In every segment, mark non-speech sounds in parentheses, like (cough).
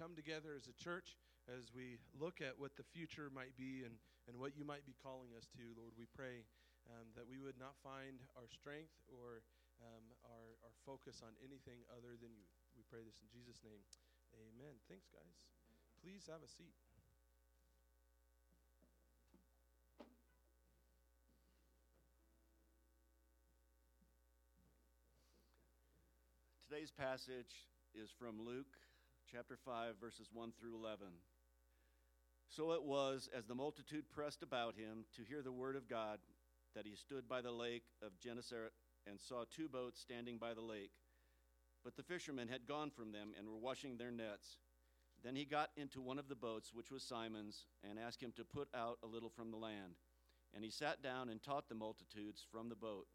come together as a church, as we look at what the future might be and, and what you might be calling us to, Lord, we pray um, that we would not find our strength or um, our, our focus on anything other than you. We pray this in Jesus' name. Amen. Thanks, guys. Please have a seat. Today's passage is from Luke chapter 5, verses 1 through 11. So it was, as the multitude pressed about him to hear the word of God, that he stood by the lake of Gennesaret and saw two boats standing by the lake. But the fishermen had gone from them and were washing their nets. Then he got into one of the boats, which was Simon's, and asked him to put out a little from the land. And he sat down and taught the multitudes from the boat.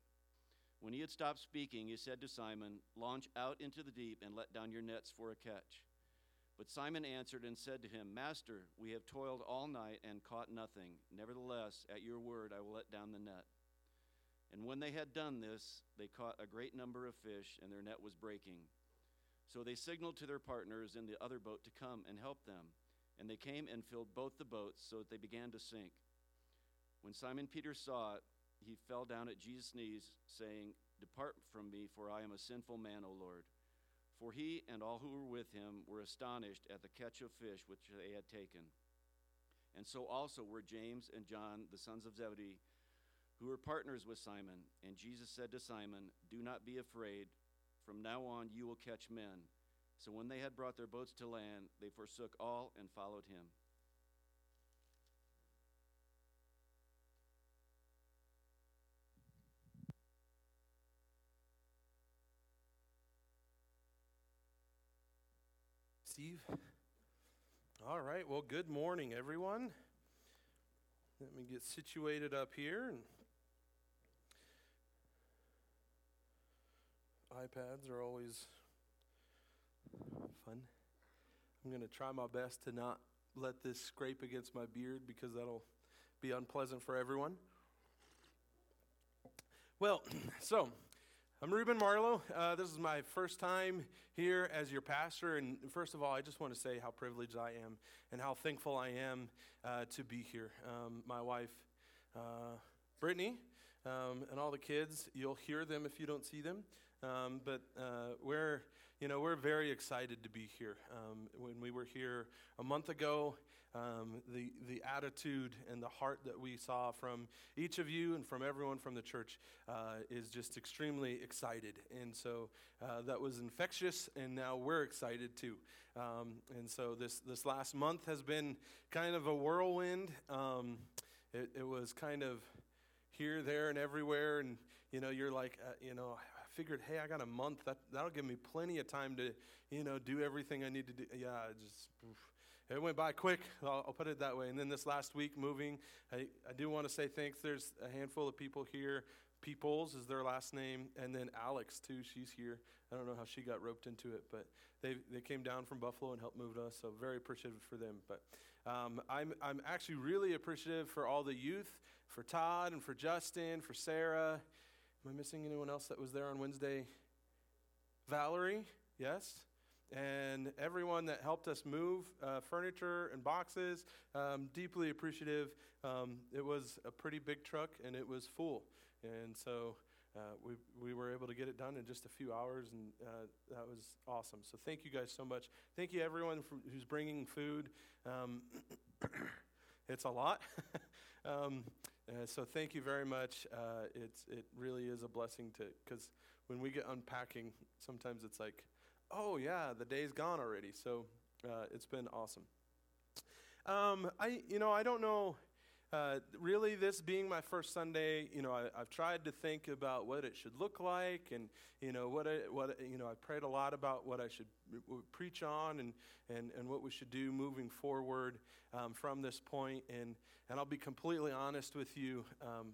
When he had stopped speaking, he said to Simon, Launch out into the deep and let down your nets for a catch. But Simon answered and said to him, Master, we have toiled all night and caught nothing. Nevertheless, at your word, I will let down the net. And when they had done this, they caught a great number of fish, and their net was breaking. So they signaled to their partners in the other boat to come and help them. And they came and filled both the boats, so that they began to sink. When Simon Peter saw it, he fell down at Jesus' knees, saying, Depart from me, for I am a sinful man, O Lord. For he and all who were with him were astonished at the catch of fish which they had taken. And so also were James and John, the sons of Zebedee, who were partners with Simon. And Jesus said to Simon, Do not be afraid. From now on you will catch men. So when they had brought their boats to land, they forsook all and followed him. Steve. All right. Well, good morning, everyone. Let me get situated up here. And iPads are always fun. I'm going to try my best to not let this scrape against my beard because that'll be unpleasant for everyone. Well, (clears throat) so I'm Ruben Marlowe. Uh, this is my first time here as your pastor. And first of all, I just want to say how privileged I am and how thankful I am uh, to be here. Um, my wife, uh, Brittany, um, and all the kids, you'll hear them if you don't see them. Um, but uh, we're, you know, we're very excited to be here. Um, when we were here a month ago, um, the, the attitude and the heart that we saw from each of you and from everyone from the church uh, is just extremely excited. And so uh, that was infectious, and now we're excited too. Um, and so this, this last month has been kind of a whirlwind. Um, it, it was kind of here, there, and everywhere. And, you know, you're like, uh, you know, I figured, hey, I got a month. That, that'll give me plenty of time to, you know, do everything I need to do. Yeah, just. Oof it went by quick, I'll, I'll, put it that way. And then this last week, moving, I, I do want to say thanks. There's a handful of people here. Peoples is their last name, and then Alex too. She's here. I don't know how she got roped into it, but they they came down from Buffalo and helped move us. So very appreciative for them. But um, I'm I'm actually really appreciative for all the youth, for Todd and for Justin, for Sarah. Am I missing anyone else that was there on Wednesday? Valerie, yes and everyone that helped us move uh, furniture and boxes. Um, deeply appreciative. Um, it was a pretty big truck and it was full. And so uh, we, we were able to get it done in just a few hours, and uh, that was awesome. So thank you guys so much. Thank you, everyone who's bringing food. Um, (coughs) it's a lot. (laughs) Um, uh, so thank you very much. Uh, it's, it really is a blessing to, because when we get unpacking, sometimes it's like, oh yeah, the day's gone already. So uh, it's been awesome. Um, I, you know, I don't know. Uh, really, this being my first Sunday, you know, I, have tried to think about what it should look like, and you know, what I, what you know, I prayed a lot about what I should preach on, and and and what we should do moving forward um, from this point. And and I'll be completely honest with you. Um,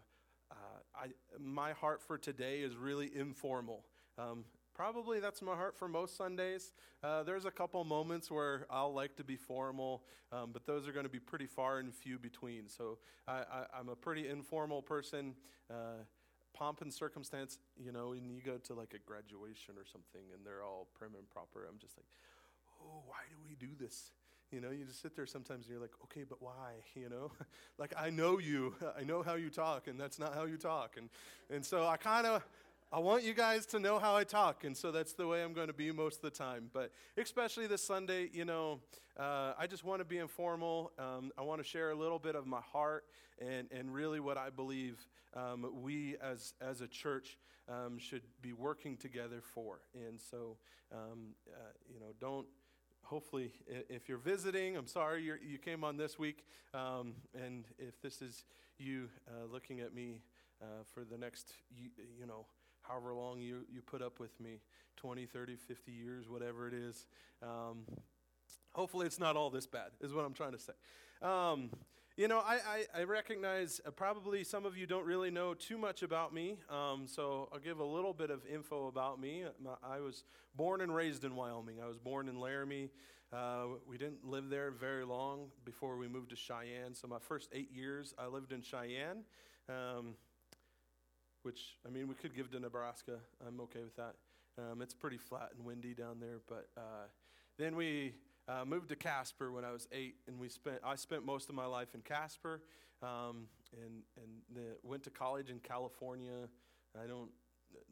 uh, I, my heart for today is really informal. Um, Probably that's my heart for most Sundays. Uh, there's a couple moments where I'll like to be formal, um, but those are going to be pretty far and few between. So I, am a pretty informal person. Uh, pomp and circumstance, you know, when you go to like a graduation or something and they're all prim and proper, I'm just like, oh, why do we do this? You know, you just sit there sometimes and you're like, okay, but why? (laughs) You know, (laughs) like I know you, (laughs) I know how you talk, and that's not how you talk. And, and so I kind of, I want you guys to know how I talk, and so that's the way I'm going to be most of the time. But especially this Sunday, you know, uh, I just want to be informal. Um, I want to share a little bit of my heart and, and really what I believe um, we as, as a church um, should be working together for. And so, um, uh, you know, don't hopefully, if you're visiting, I'm sorry you came on this week. Um, and if this is you uh, looking at me uh, for the next, you, you, know, however long you, you put up with me 20, 30, 50 years, whatever it is. Um, hopefully, it's not all this bad, is what I'm trying to say. Um, you know, I, I, I recognize uh, probably some of you don't really know too much about me, um, so I'll give a little bit of info about me. Uh, I was born and raised in Wyoming. I was born in Laramie. Uh, we didn't live there very long before we moved to Cheyenne. So my first eight years, I lived in Cheyenne. Um, which, I mean, we could give to Nebraska. I'm okay with that. Um, it's pretty flat and windy down there. But uh, then we uh, moved to Casper when I was eight, and we spent, I spent most of my life in Casper um, and, and the, went to college in California. I don't,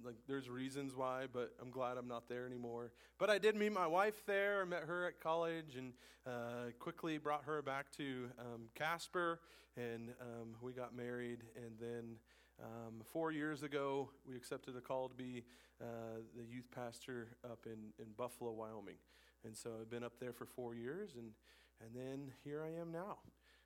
like, there's reasons why, but I'm glad I'm not there anymore. But I did meet my wife there. I met her at college and uh, quickly brought her back to um, Casper, and um, we got married, and then um, four years ago, we accepted a call to be uh, the youth pastor up in, in Buffalo, Wyoming. And so I've been up there for four years, and, and then here I am now.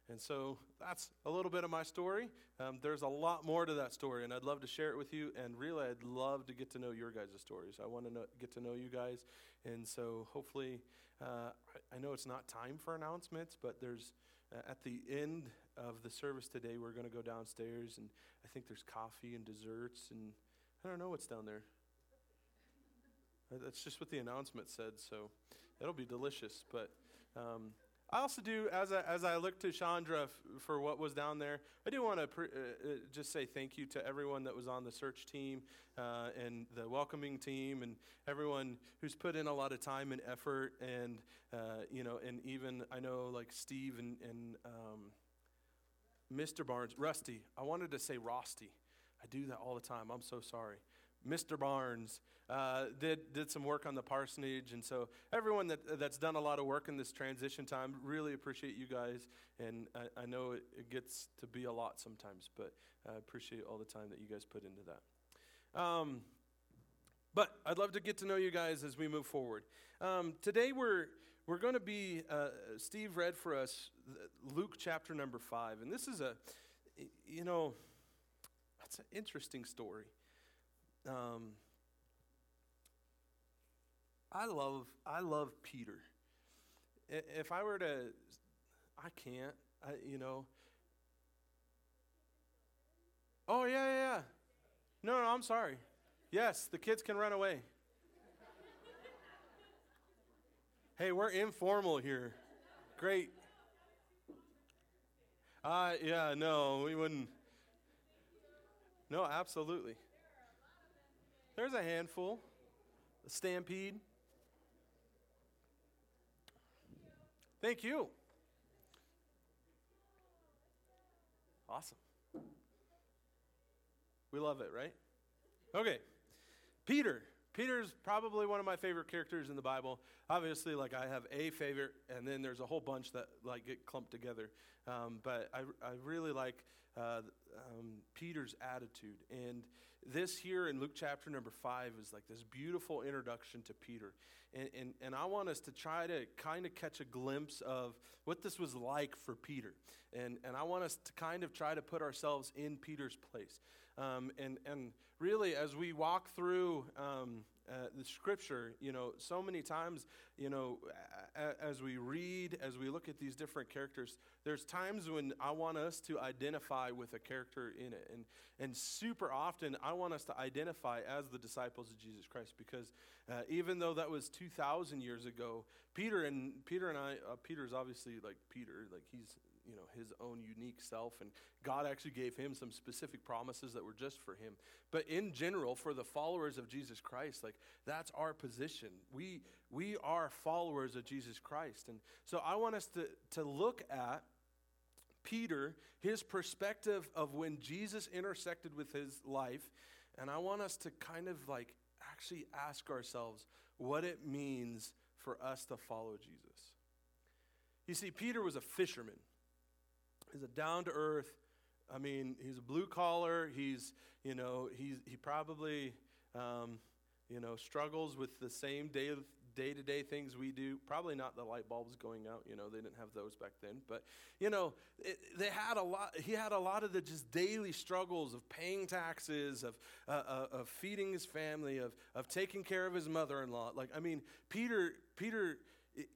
And so that's a little bit of my story. Um, there's a lot more to that story, and I'd love to share it with you. And really, I'd love to get to know your guys' stories. I want to get to know you guys. And so hopefully, uh, I, I know it's not time for announcements, but there's uh, at the end of the service today, we're going to go downstairs, and I think there's coffee and desserts, and I don't know what's down there. That's just what the announcement said, so it'll be delicious. But um, I also do, as I, as I look to Chandra f- for what was down there, I do want to uh, uh, just say thank you to everyone that was on the search team uh, and the welcoming team and everyone who's put in a lot of time and effort. And, uh, you know, and even I know like Steve and, and um, Mr. Barnes, Rusty, I wanted to say Rosty. I do that all the time. I'm so sorry. Mr. Barnes uh, did, did some work on the parsonage. And so, everyone that, that's done a lot of work in this transition time, really appreciate you guys. And I, I know it, it, gets to be a lot sometimes, but I appreciate all the time that you guys put into that. Um, but I'd love to get to know you guys as we move forward. Um, today, we're, we're going to be, uh, Steve read for us Luke chapter number five. And this is a, you know, it's an interesting story. Um, I love I love Peter. If I were to, I can't. I, you know. Oh yeah, yeah, yeah. No, no, I'm sorry. Yes, the kids can run away. Hey, we're informal here. Great. Uh, yeah, no, we wouldn't. No, absolutely. There's a handful. A stampede. Thank you. Awesome. We love it, right? Okay. Peter. Peter's probably one of my favorite characters in the Bible. Obviously, like I have a favorite, and then there's a whole bunch that like get clumped together. Um, but I, I really like uh, um, Peter's attitude, and this here in Luke chapter number five is like this beautiful introduction to Peter. And, and, and I want us to try to kind of catch a glimpse of what this was like for Peter. And, and I want us to kind of try to put ourselves in Peter's place. Um, and, and really, as we walk through um, the scripture, you know, so many times, you know, as we read, as we look at these different characters, there's times when I want us to identify with a character in it. And, and super often, I want us to identify as the disciples of Jesus Christ because uh, even though that was 2,000 years ago, Peter and, Peter and I, uh, Peter's obviously like Peter, like he's you know his own unique self and god actually gave him some specific promises that were just for him but in general for the followers of jesus christ like that's our position we we are followers of Jesus Christ. And so I want us to, to look at Peter, his perspective of when Jesus intersected with his life. And I want us to kind of like actually ask ourselves what it means for us to follow Jesus. You see, Peter was a fisherman. He's a down to earth. I mean, he's a blue collar. He's, you know, he's, he probably, um, you know, struggles with the same day day to day things we do. Probably not the light bulbs going out. You know, they didn't have those back then. But you know, it, they had a lot. He had a lot of the just daily struggles of paying taxes, of uh, uh, of feeding his family, of of taking care of his mother in law. Like, I mean, Peter Peter.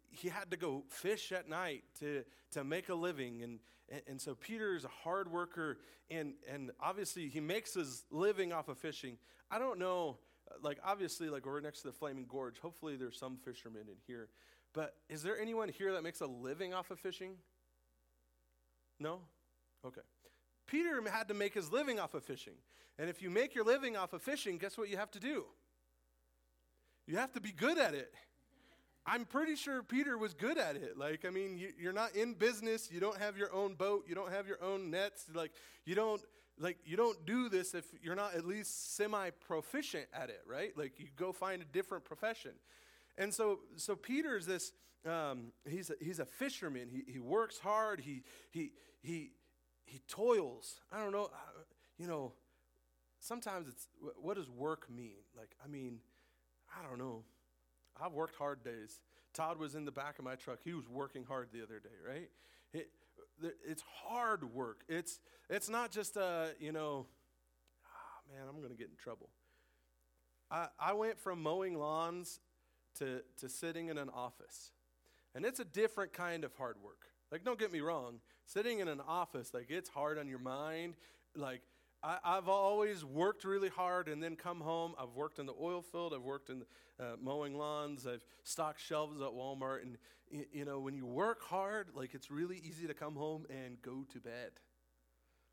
He had to go fish at night to, to make a living. And, and, and so Peter is a hard worker, and, and obviously he makes his living off of fishing. I don't know uh, like obviously like we're next to the flaming gorge. Hopefully there's some fishermen in here. But is there anyone here that makes a living off of fishing? No? Okay. Peter had to make his living off of fishing. And if you make your living off of fishing guess what you have to do? You have to be good at it i'm pretty sure peter was good at it. Like i mean you, you're not in business. You don't have your own boat. You don't have your own nets. Like you don't like you don't do this if you're not at least semi proficient at it right? Like you go find a different profession. And so so peter's this um, he's a, he's a fisherman. He, he works hard. He he he he toils. I don't know uh, you know sometimes it's what does work mean? Like i mean i don't know i've worked hard days todd was in the back of my truck he was working hard the other day right it, it's hard work. It's, it's not just a, you know, oh, man, I'm going to get in trouble. I, I went from mowing lawns to, to sitting in an office. And it's a different kind of hard work. Like, don't get me wrong, sitting in an office, like, it's hard on your mind. Like, I, have always worked really hard and then come home. I've worked in the oil field, I've worked in uh, mowing lawns, I've stocked shelves at Walmart. And, you know, when you work hard, like it's really easy to come home and go to bed.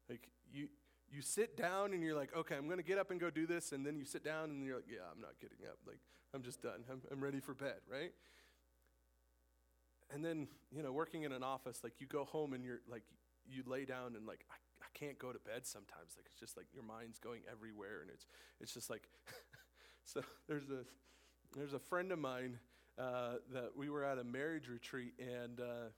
Like, you, you sit down and you're like, okay, I'm going to get up and go do this. And then you sit down and you're like, yeah, I'm not getting up. Like, I'm just done. I'm, I'm ready for bed, right? And then, you know, working in an office, like you go home and you're like, you lay down and like, I I can't go to bed sometimes. Like it's just like your mind's going everywhere, and it's it's just like. (laughs) so there's a there's a friend of mine uh, that we were at a marriage retreat, and uh,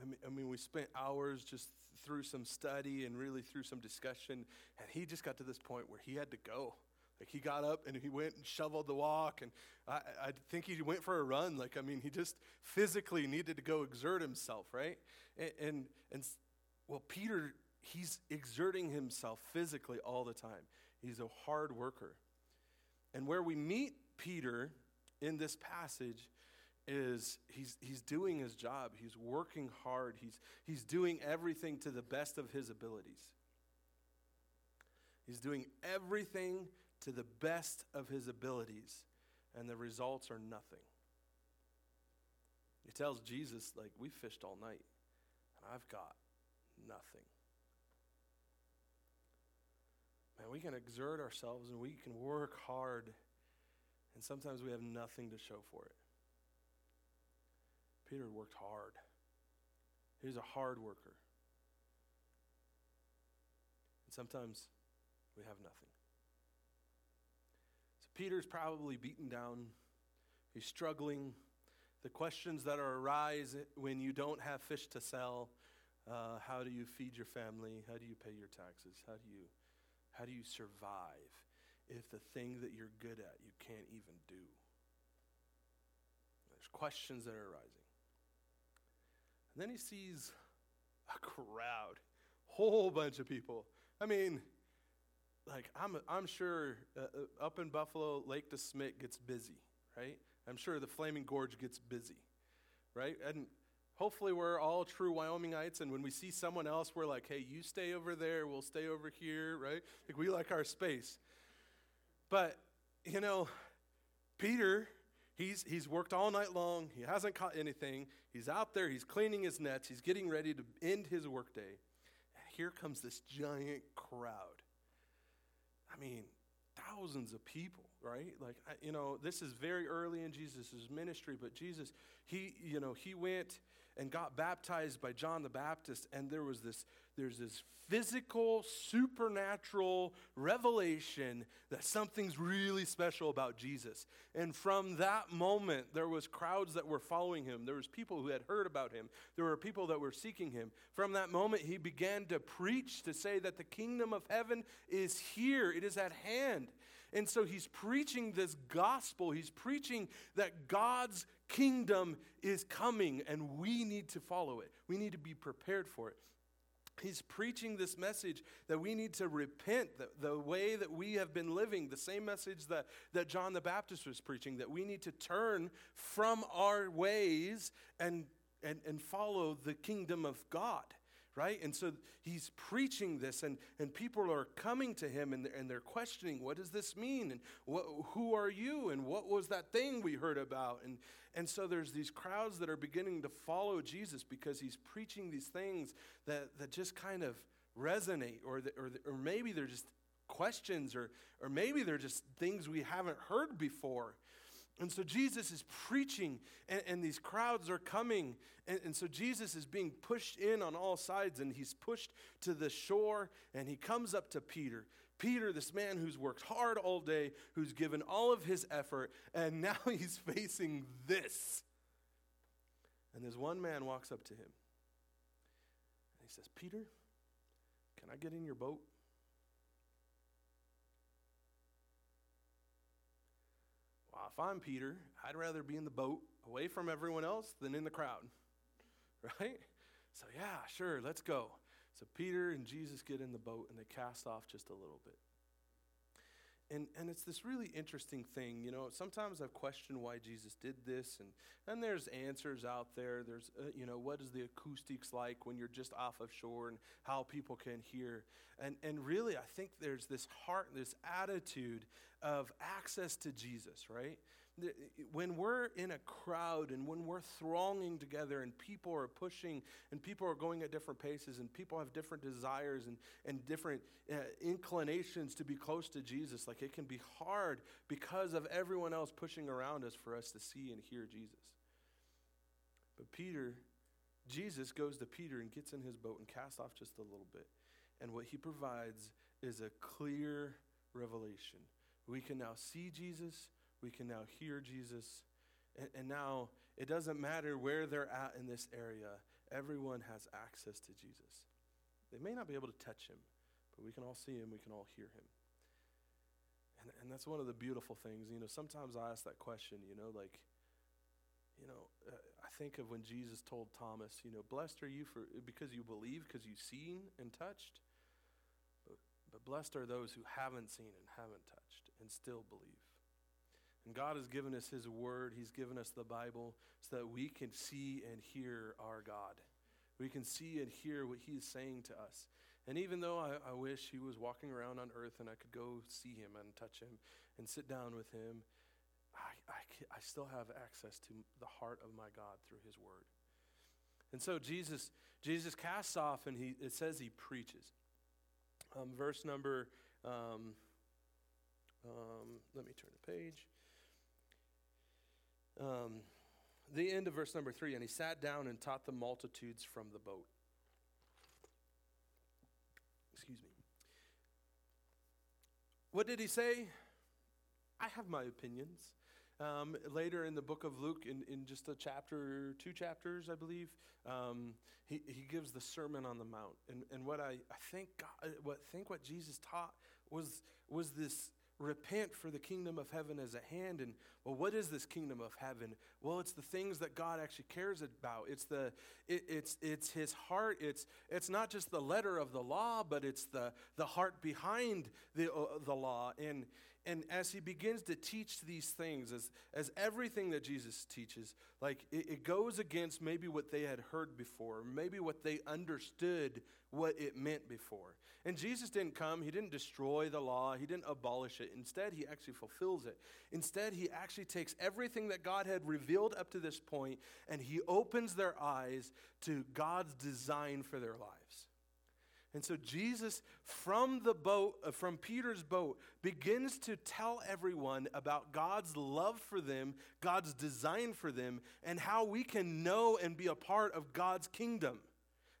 I, mean, I mean we spent hours just through some study and really through some discussion, and he just got to this point where he had to go. Like he got up and he went and shoveled the walk, and I, I think he went for a run. Like I mean, he just physically needed to go exert himself, right? And and, and well, Peter, he's exerting himself physically all the time. He's a hard worker. And where we meet Peter in this passage is he's, he's doing his job. He's working hard. He's, he's doing everything to the best of his abilities. He's doing everything to the best of his abilities, and the results are nothing. He tells Jesus, like, we fished all night, and I've got nothing. Man, we can exert ourselves and we can work hard, and sometimes we have nothing to show for it. Peter worked hard, he was a hard worker. And sometimes we have nothing. Peter's probably beaten down, he's struggling. The questions that arise when you don't have fish to sell uh, how do you feed your family? How do you pay your taxes? How do you, how do you survive if the thing that you're good at you can't even do? There's questions that are arising. And then he sees a crowd, whole bunch of people. I mean, like I'm, I'm sure uh, uh up in Buffalo, Lake DeSmet gets busy, right? I'm sure the Flaming Gorge gets busy, right? And Hopefully, we're all true Wyomingites, and when we see someone else, we're like, hey, you stay over there, we'll stay over here, right? Like, we like our space. But, you know, Peter, he's, he's worked all night long, he hasn't caught anything. He's out there, he's cleaning his nets, he's getting ready to end his workday. And here comes this giant crowd. I mean, thousands of people, right? Like, you know, this is very early in Jesus' ministry, but Jesus, he, you know, he went and got baptized by John the Baptist, and there was this, there's this physical, supernatural revelation that something's really special about Jesus. And from that moment, there was crowds that were following him. There was people who had heard about him. There were people that were seeking him. From that moment, he began to preach to say that the kingdom of heaven is here. It is at hand. And so he's preaching this gospel. He's preaching that God's kingdom is coming and we need to follow it. We need to be prepared for it. He's preaching this message that we need to repent the, the way that we have been living, the same message that, that John the Baptist was preaching, that we need to turn from our ways and, and, and follow the kingdom of God right? And so he's preaching this, and, and people are coming to him and they're, and they're questioning, what does this mean? And what, who are you? And what was that thing we heard about? And, and so there's these crowds that are beginning to follow Jesus because he's preaching these things that, that just kind of resonate, or, the, or, the, or maybe they're just questions, or, or maybe they're just things we haven't heard before. And so Jesus is preaching, and, and these crowds are coming. And, and, so Jesus is being pushed in on all sides, and he's pushed to the shore, and he comes up to Peter. Peter, this man who's worked hard all day, who's given all of his effort, and (laughs) now he's facing this. And this one man walks up to him, and he says, Peter, can I get in your boat? If I'm Peter, I'd rather be in the boat away from everyone else than in the crowd, (laughs) right? So, yeah, sure, let's go. So, Peter and Jesus get in the boat and they cast off just a little bit. And, and it's this really interesting thing. You know, sometimes I've questioned why Jesus did this, and, and there's answers out there. There's, uh, you know, what is the acoustics like when you're just off of shore and how people can hear. And, and really, I think there's this heart, this attitude of access to Jesus, right? When we're in a crowd and when we're thronging together and people are pushing and people are going at different paces and people have different desires and, and different uh, inclinations to be close to Jesus, like it can be hard because of everyone else pushing around us for us to see and hear Jesus. But Peter, Jesus goes to Peter and gets in his boat and casts off just a little bit. And what he provides is a clear revelation we can now see Jesus. We can now hear Jesus. And, and, now it doesn't matter where they're at in this area, everyone has access to Jesus. They may not be able to touch him, but we can all see him, we can all hear him. And, and that's one of the beautiful things. You know, sometimes I ask that question, you know, like, you know, uh, I think of when Jesus told Thomas, you know, blessed are you for because you believe, because you've seen and touched. But, but blessed are those who haven't seen and haven't touched and still believe. And God has given us His Word, He's given us the Bible so that we can see and hear our God. We can see and hear what He is saying to us. And even though I, I wish He was walking around on earth and I could go see Him and touch Him and sit down with Him, I, I, I still have access to the heart of my God through His Word. And so Jesus, Jesus casts off and he, it says he preaches. Um, verse number um, um, let me turn the page. Um, the end of verse number three, and he sat down and taught the multitudes from the boat. Excuse me. What did he say? I have my opinions. Um, later in the book of Luke, in, in just a chapter, two chapters, I believe, um, he, he gives the Sermon on the Mount. And, and what I, I think, God, what think what Jesus taught was, was this repent for the kingdom of heaven is at hand. And well what is this kingdom of heaven? Well it's the things that god actually cares about. It's the it, it's it's his heart. It's it's not just the letter of the law but it's the the heart behind the uh, the law. And and as he begins to teach these things as as everything that jesus teaches like it, it goes against maybe what they had heard before maybe what they understood what it meant before and Jesus didn't come, he didn't destroy the law, he didn't abolish it. Instead, he actually fulfills it. Instead, he actually takes everything that God had revealed up to this point and he opens their eyes to God's design for their lives. And so Jesus, from the boat, uh, from Peter's boat, begins to tell everyone about God's love for them, God's design for them, and how we can know and be a part of God's kingdom,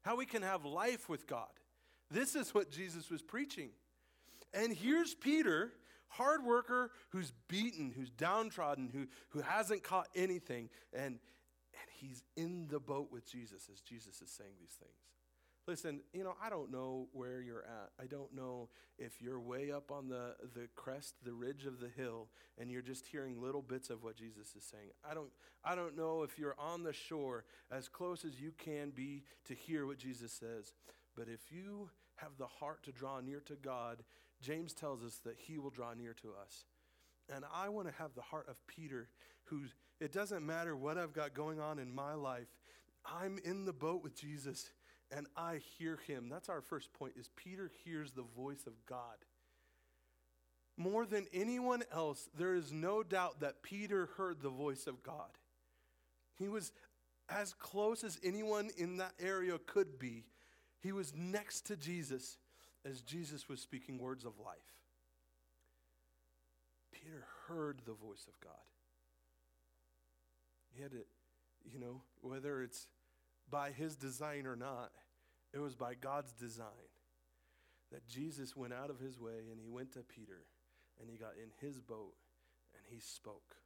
how we can have life with God. This is what Jesus was preaching. And here's Peter, hard worker, who's beaten, who's downtrodden, who, who hasn't caught anything, and, and he's in the boat with Jesus as Jesus is saying these things. Listen, you know, I don't know where you're at. I don't know if you're way up on the, the crest, the ridge of the hill, and you're just hearing little bits of what Jesus is saying. I don't, I don't know if you're on the shore as close as you can be to hear what Jesus says. But if you have the heart to draw near to God, James tells us that he will draw near to us. And I want to have the heart of Peter, who's, it doesn't matter what I've got going on in my life, I'm in the boat with Jesus and I hear him. That's our first point is Peter hears the voice of God. More than anyone else, there is no doubt that Peter heard the voice of God. He was as close as anyone in that area could be. He was next to Jesus as Jesus was speaking words of life. Peter heard the voice of God. He had to, you know, whether it's by his design or not, it was by God's design that Jesus went out of his way and he went to Peter and he got in his boat and he spoke.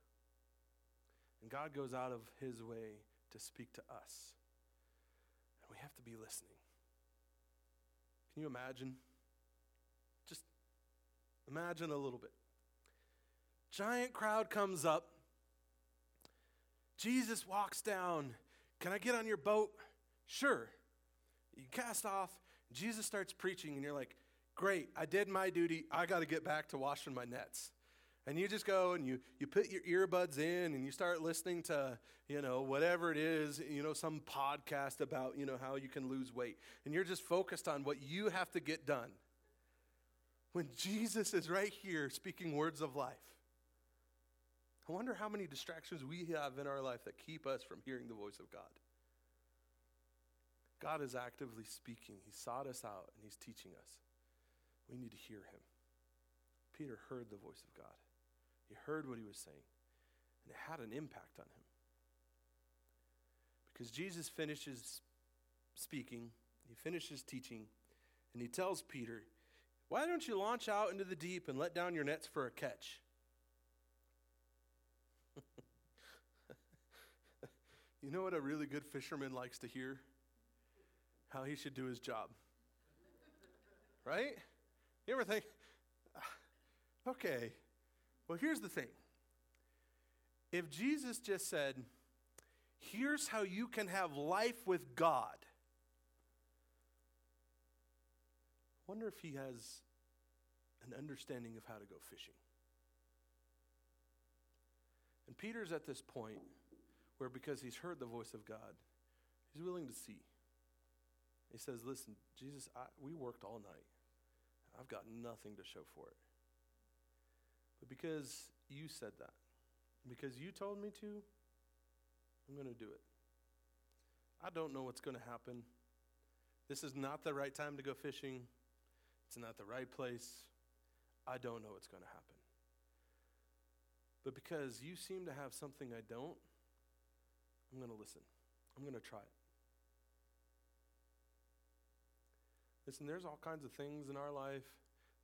And God goes out of his way to speak to us. And we have to be listening. Can you imagine? Just imagine a little bit. Giant crowd comes up. Jesus walks down. Can I get on your boat? Sure. You cast off, Jesus starts preaching, and you're like, Great, I did my duty. I got to get back to washing my nets. And you just go and you, you put your earbuds in and you start listening to, you know, whatever it is, you know, some podcast about, you know, how you can lose weight. And you're just focused on what you have to get done. When Jesus is right here speaking words of life. I wonder how many distractions we have in our life that keep us from hearing the voice of God. God is actively speaking. He sought us out and He's teaching us. We need to hear Him. Peter heard the voice of God, he heard what He was saying, and it had an impact on him. Because Jesus finishes speaking, He finishes teaching, and He tells Peter, Why don't you launch out into the deep and let down your nets for a catch? You know what a really good fisherman likes to hear? how he should do his job. right? You ever think, ah, okay, well, here's the thing. If Jesus just said, here's how you can have life with God, wonder if he has an understanding of how to go fishing. And Peter's at this point where, because he's heard the voice of God, he's willing to see. He says, Listen, Jesus, I, we worked all night. I've got nothing to show for it. But because you said that, because you told me to, I'm going to do it. I don't know what's going to happen. This is not the right time to go fishing. It's not the right place. I don't know what's going to happen. But because you seem to have something I don't, I'm going to listen. I'm going to try it. Listen, there's all kinds of things in our life.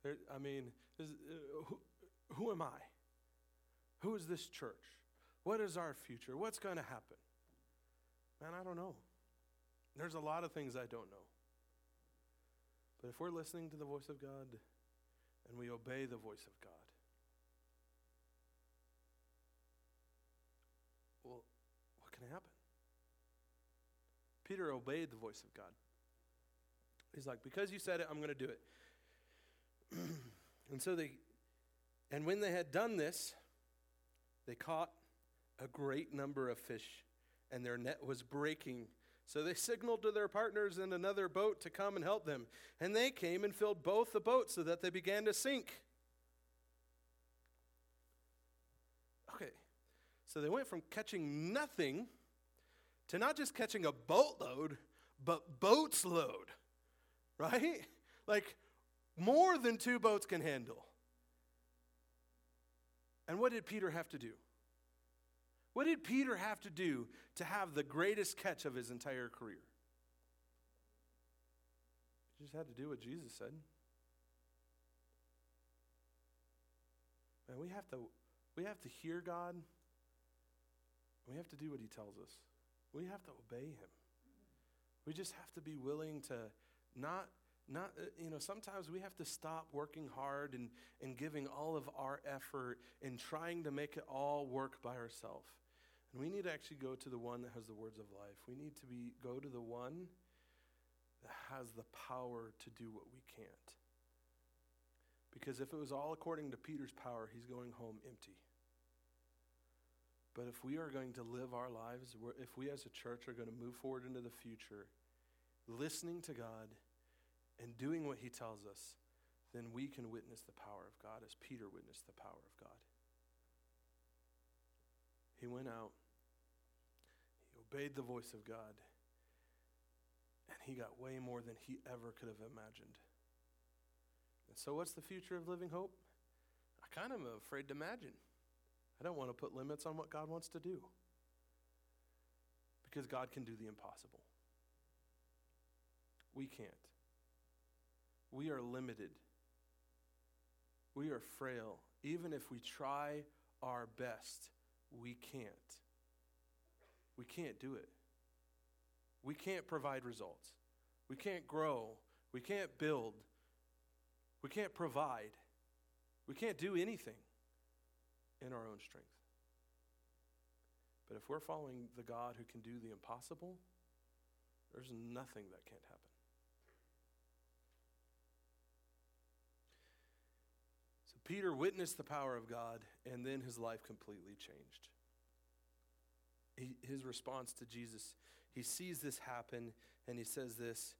There, I mean, is, uh, who, who am I? Who is this church? What is our future? What's going to happen? Man, I don't know. There's a lot of things I don't know. But if we're listening to the voice of God and we obey the voice of God, well, what can happen? Peter obeyed the voice of God. He's like, because you said it, I'm going to do it. (clears throat) and so they, and when they had done this, they caught a great number of fish, and their net was breaking. So they (laughs) signaled to their partners in another boat to come and help them. And they came and filled both the boats so that they began to sink. Okay, so they went from catching nothing to not just catching a boatload, but boats load (laughs) right? like more than two boats can handle. And what did Peter have to do? What did Peter have to do to have the greatest catch of his entire career? He just had to do what Jesus said. Man, we have to we have to hear God. We have to do what he tells us. We have to obey him. We just have to be willing to not not uh, you know sometimes we have to stop working hard and, and giving all of our effort and trying to make it all work by ourselves and we need to actually go to the one that has the words of life. We need to be go to the one that has the power to do what we can't. Because if it was all according to peter's power he's going home empty but if we are going to live our lives if we as a church are going to move forward into the future listening to god and doing what he tells us, then we can witness the power of God as Peter witnessed the power of God. He went out, he obeyed the voice of God, and he got way more than he ever could have imagined. And so, what's the future of Living Hope? I kind of am afraid to imagine. I don't want to put limits on what God wants to do because God can do the impossible. We can't. We are limited. We are frail. Even if we try our best, we can't. We can't do it. We can't provide results. We can't grow. We can't build. We can't provide. We can't do anything in our own strength. But if we're following the God who can do the impossible, there's nothing that can't happen. So Peter witnessed the power of God, and then his life completely changed. He, his response to Jesus, he sees this happen, and he says this.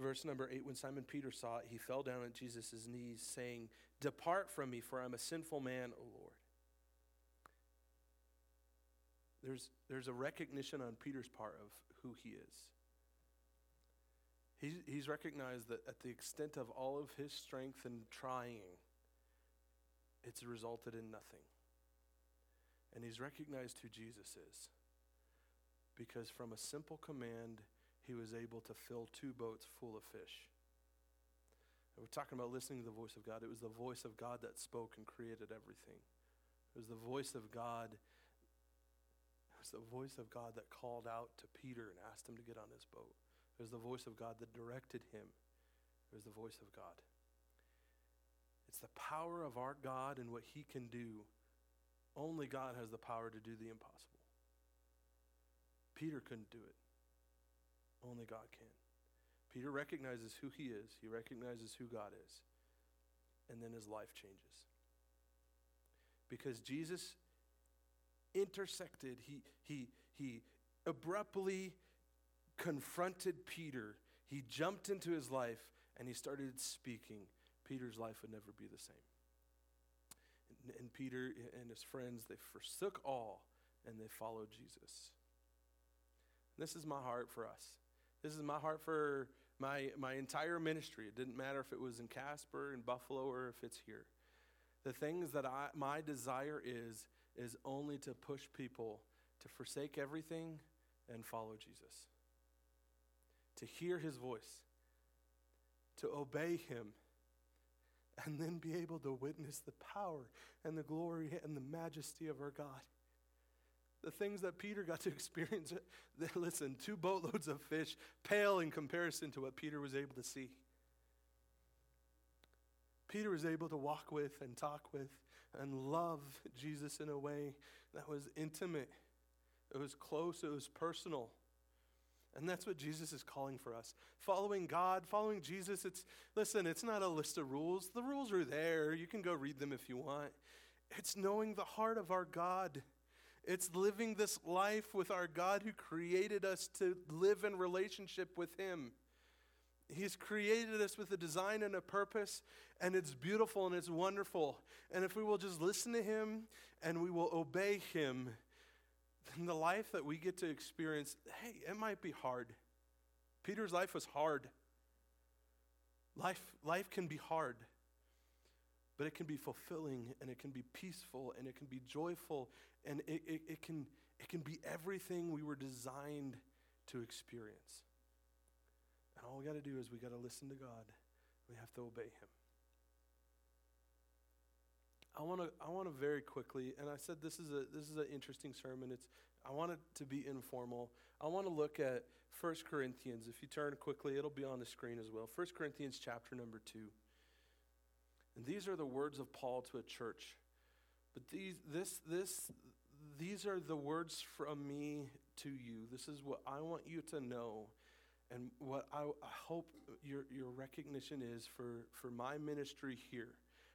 Verse number eight When Simon Peter saw it, he fell down at Jesus' knees, saying, Depart from me, for I'm a sinful man, O Lord. There's, there's a recognition on Peter's part of who he is. He's, he's recognized that at the extent of all of his strength and trying, it's resulted in nothing. And he's recognized who Jesus is. Because from a simple command, he was able to fill two boats full of fish. And we're talking about listening to the voice of God. It was the voice of God that spoke and created everything. It was the voice of God. It was the voice of God that called out to Peter and asked him to get on his boat. It was the voice of God that directed him. It was the voice of God. It's the power of our God and what He can do. Only God has the power to do the impossible. Peter couldn't do it. Only God can. Peter recognizes who he is, he recognizes who God is, and then his life changes. Because Jesus intersected, he, he, he abruptly confronted Peter, he jumped into his life, and he started speaking. Peter's life would never be the same. And, and Peter and his friends, they forsook all and they followed Jesus. This is my heart for us. This is my heart for my, my entire ministry. It didn't matter if it was in Casper, in Buffalo, or if it's here. The things that I, my desire is, is only to push people to forsake everything and follow Jesus. To hear his voice, to obey him, and then be able to witness the power and the glory and the majesty of our God. The things that Peter got to (laughs) experience, listen, two boatloads of fish pale in comparison to what Peter was able to see. Peter was able to walk with and talk with and love Jesus in a way that was intimate, it was close, it was personal. And that's what Jesus is calling for us. Following God, following Jesus, it's, listen, it's not a list of rules. The rules are there. You can go read them if you want. It's knowing the heart of our God. It's living this life with our God who created us to live in relationship with Him. He's created us with a design and a purpose, and it's beautiful and it's wonderful. And if we will just listen to Him and we will obey Him, then the life that we get to experience, hey, it might be hard. Peter's life was hard. Life, life can be hard, but it can be fulfilling and it can be peaceful and it can be joyful and it, it, it, can, it can be everything we were designed to experience. And all we got to do is we got to listen to God, we have to obey Him. I want to I want to very quickly, and I said this is a this is an interesting sermon. It's I want it to be informal. I want to look at 1 Corinthians. If you turn quickly, it'll be on the screen as well. 1 Corinthians chapter number 2. And these are the words of Paul to a church. But these this this these are the words from me to you. This is what I want you to know and what I, I hope your, your recognition is for, for my ministry here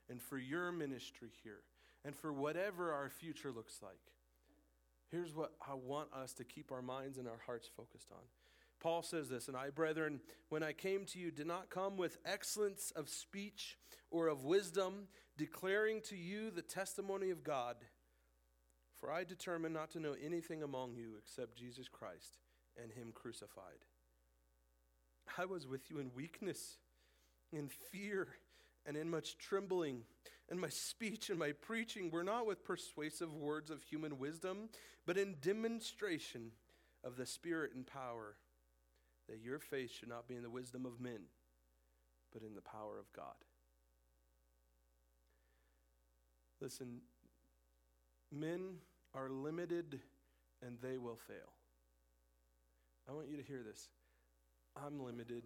and for your ministry here and for whatever our future looks like. Here's what I want us to keep our minds and our hearts focused on. Paul says this, and I, brethren, when I came to you, did not come with excellence of speech or of wisdom, declaring to you the testimony of God. For I determined not to know anything among you except Jesus Christ and Him crucified. I was with you in weakness, in fear, and in much trembling. And my speech and my preaching were not with persuasive words of human wisdom, but in demonstration of the Spirit and power, that your faith should not be in the wisdom of men, but in the power of God. Listen, men are limited and they will fail. I want you to hear this. I'm limited.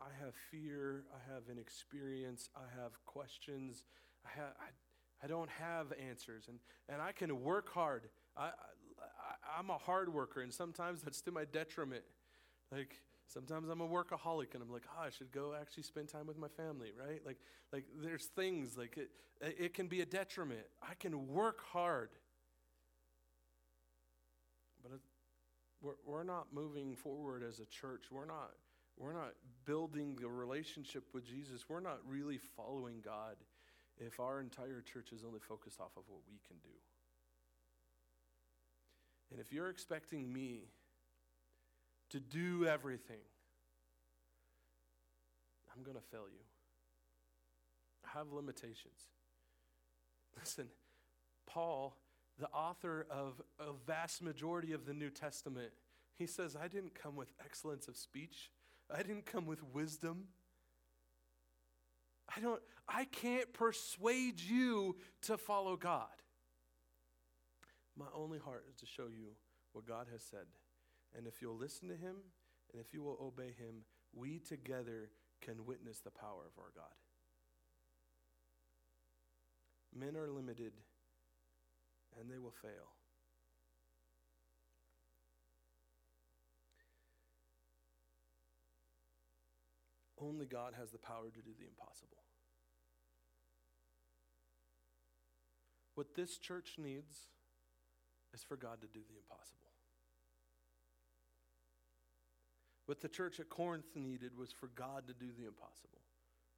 I have fear. I have inexperience. I have questions. I, have, I, I don't have answers. And, and I can work hard. I, I, I'm a hard worker, and sometimes that's to my detriment. Like, sometimes I'm a workaholic, and I'm like, oh, I should go actually spend time with my family, right? Like, like there's things, like, it, it can be a detriment. I can work hard. But we're, we're not moving forward as a church. We're not, we're not building the relationship with Jesus. We're not really following God if our entire church is only focused off of what we can do. And if you're expecting me to do everything, I'm going to fail you. I have limitations. (laughs) Listen, Paul the author of a vast majority of the New Testament, he says, I didn't come with excellence of speech. I didn't come with wisdom. I don't I can't persuade you to follow God. My only heart is to show you what God has said. And if you'll listen to him and if you will obey him, we together can witness the power of our God. Men are limited and they will fail. Only God has the power to do the impossible. What this church needs is for God to do the impossible. What the church at Corinth needed was for God to do the impossible,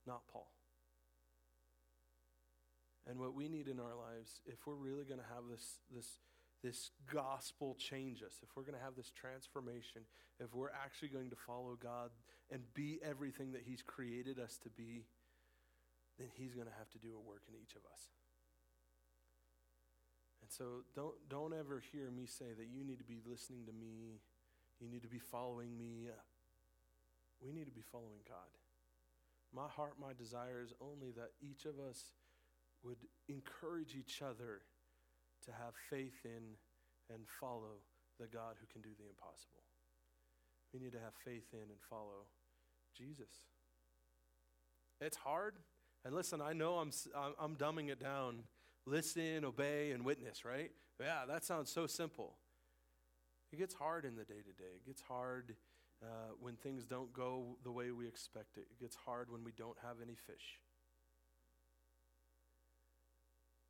not Paul. And what we need in our lives, if we're really going to have this, this, this gospel change us, if we're going to have this transformation, if we're actually going to follow God and be everything that He's created us to be, then He's going to have to do a work in each of us. So don't, don't ever hear me say that you need to be listening to me, you need to be following me. We need to be following God. My heart, my desire is only that each of us would encourage each other to have faith in and follow the God who can do the impossible. We need to have faith in and follow Jesus. It's hard. And listen, I know I'm, I'm dumbing it down. Listen, obey, and witness, right? Yeah, that sounds so simple. It gets hard in the day to day. It gets hard uh, when things don't go the way we expect it. It gets hard when we don't have any fish.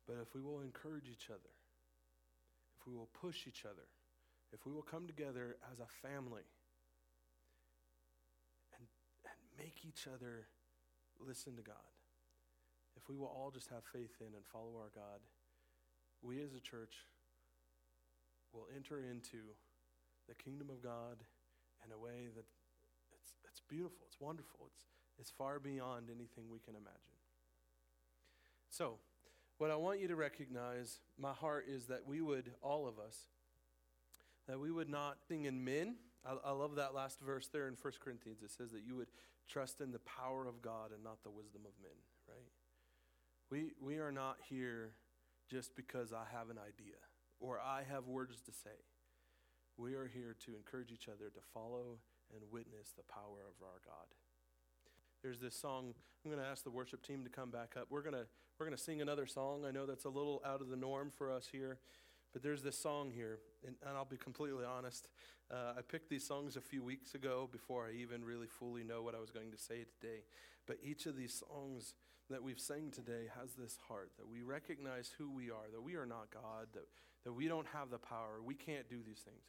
But if we will encourage each other, if we will push each other, if we will come together as a family and, and make each other listen to God, if we will all just have faith in and follow our God, we as a church will enter into the kingdom of God in a way that It's, it's beautiful. It's wonderful. It's, it's far beyond anything we can imagine. So, what I want you to recognize, my heart is that we would, all of us, that we would not think in men. I, I love that last verse there in 1 Corinthians. It says that you would trust in the power of God and not the wisdom of men? We, we are not here just because I have an idea or I have words to say. We are here to encourage each other to follow and witness the power of our God. There's this song. I'm going to ask the worship team to come back up. We're going to we're going to sing another song. I know that's a little out of the norm for us here, but there's this song here, and, and I'll be completely honest. Uh, I picked these songs a few weeks ago before I even really fully know what I was going to say today. But each of these songs that we've sang today has this heart that we recognize who we are, that we are not God, that, that we don't have the power, we can't do these things.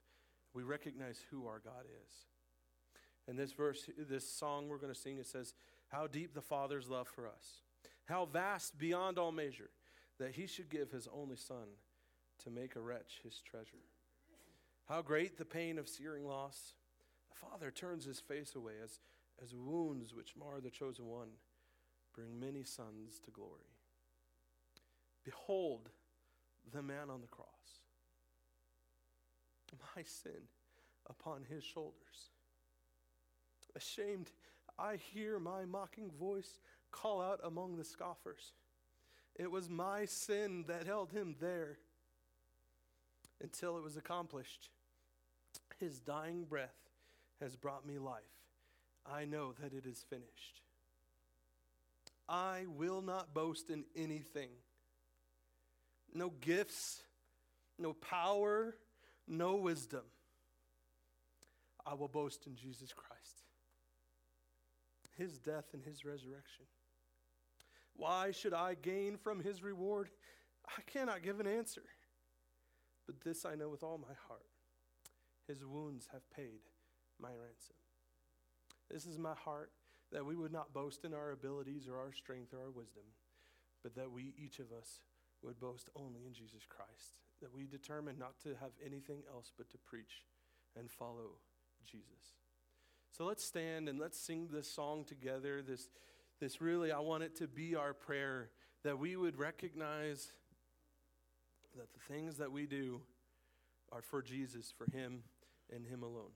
We recognize who our God is. And this verse, this song we're going to sing, it says, How deep the Father's love for us, how vast beyond all measure, that he should give his only Son to make a wretch his treasure. How great the pain of searing loss. The Father turns his face away as, as wounds which mar the chosen one bring many sons to glory. Behold the man on the cross, my sin upon his shoulders. Ashamed, I hear my mocking voice call out among the scoffers. It was my sin that held him there until it was accomplished. His dying breath has brought me life. I know that it is finished. I will not boast in anything. No gifts, no power, no wisdom. I will boast in Jesus Christ, his death and his resurrection. Why should I gain from his reward? I cannot give an answer. But this I know with all my heart his wounds have paid my ransom. This is my heart that we would not boast in our abilities or our strength or our wisdom, but that we, each of us, would boast only in Jesus Christ. That we determine not to have anything else but to preach and follow Jesus. So let's stand and let's sing this song together. This, this really, I want it to be our prayer that we would recognize that the things that we do are for Jesus, for Him, and Him alone.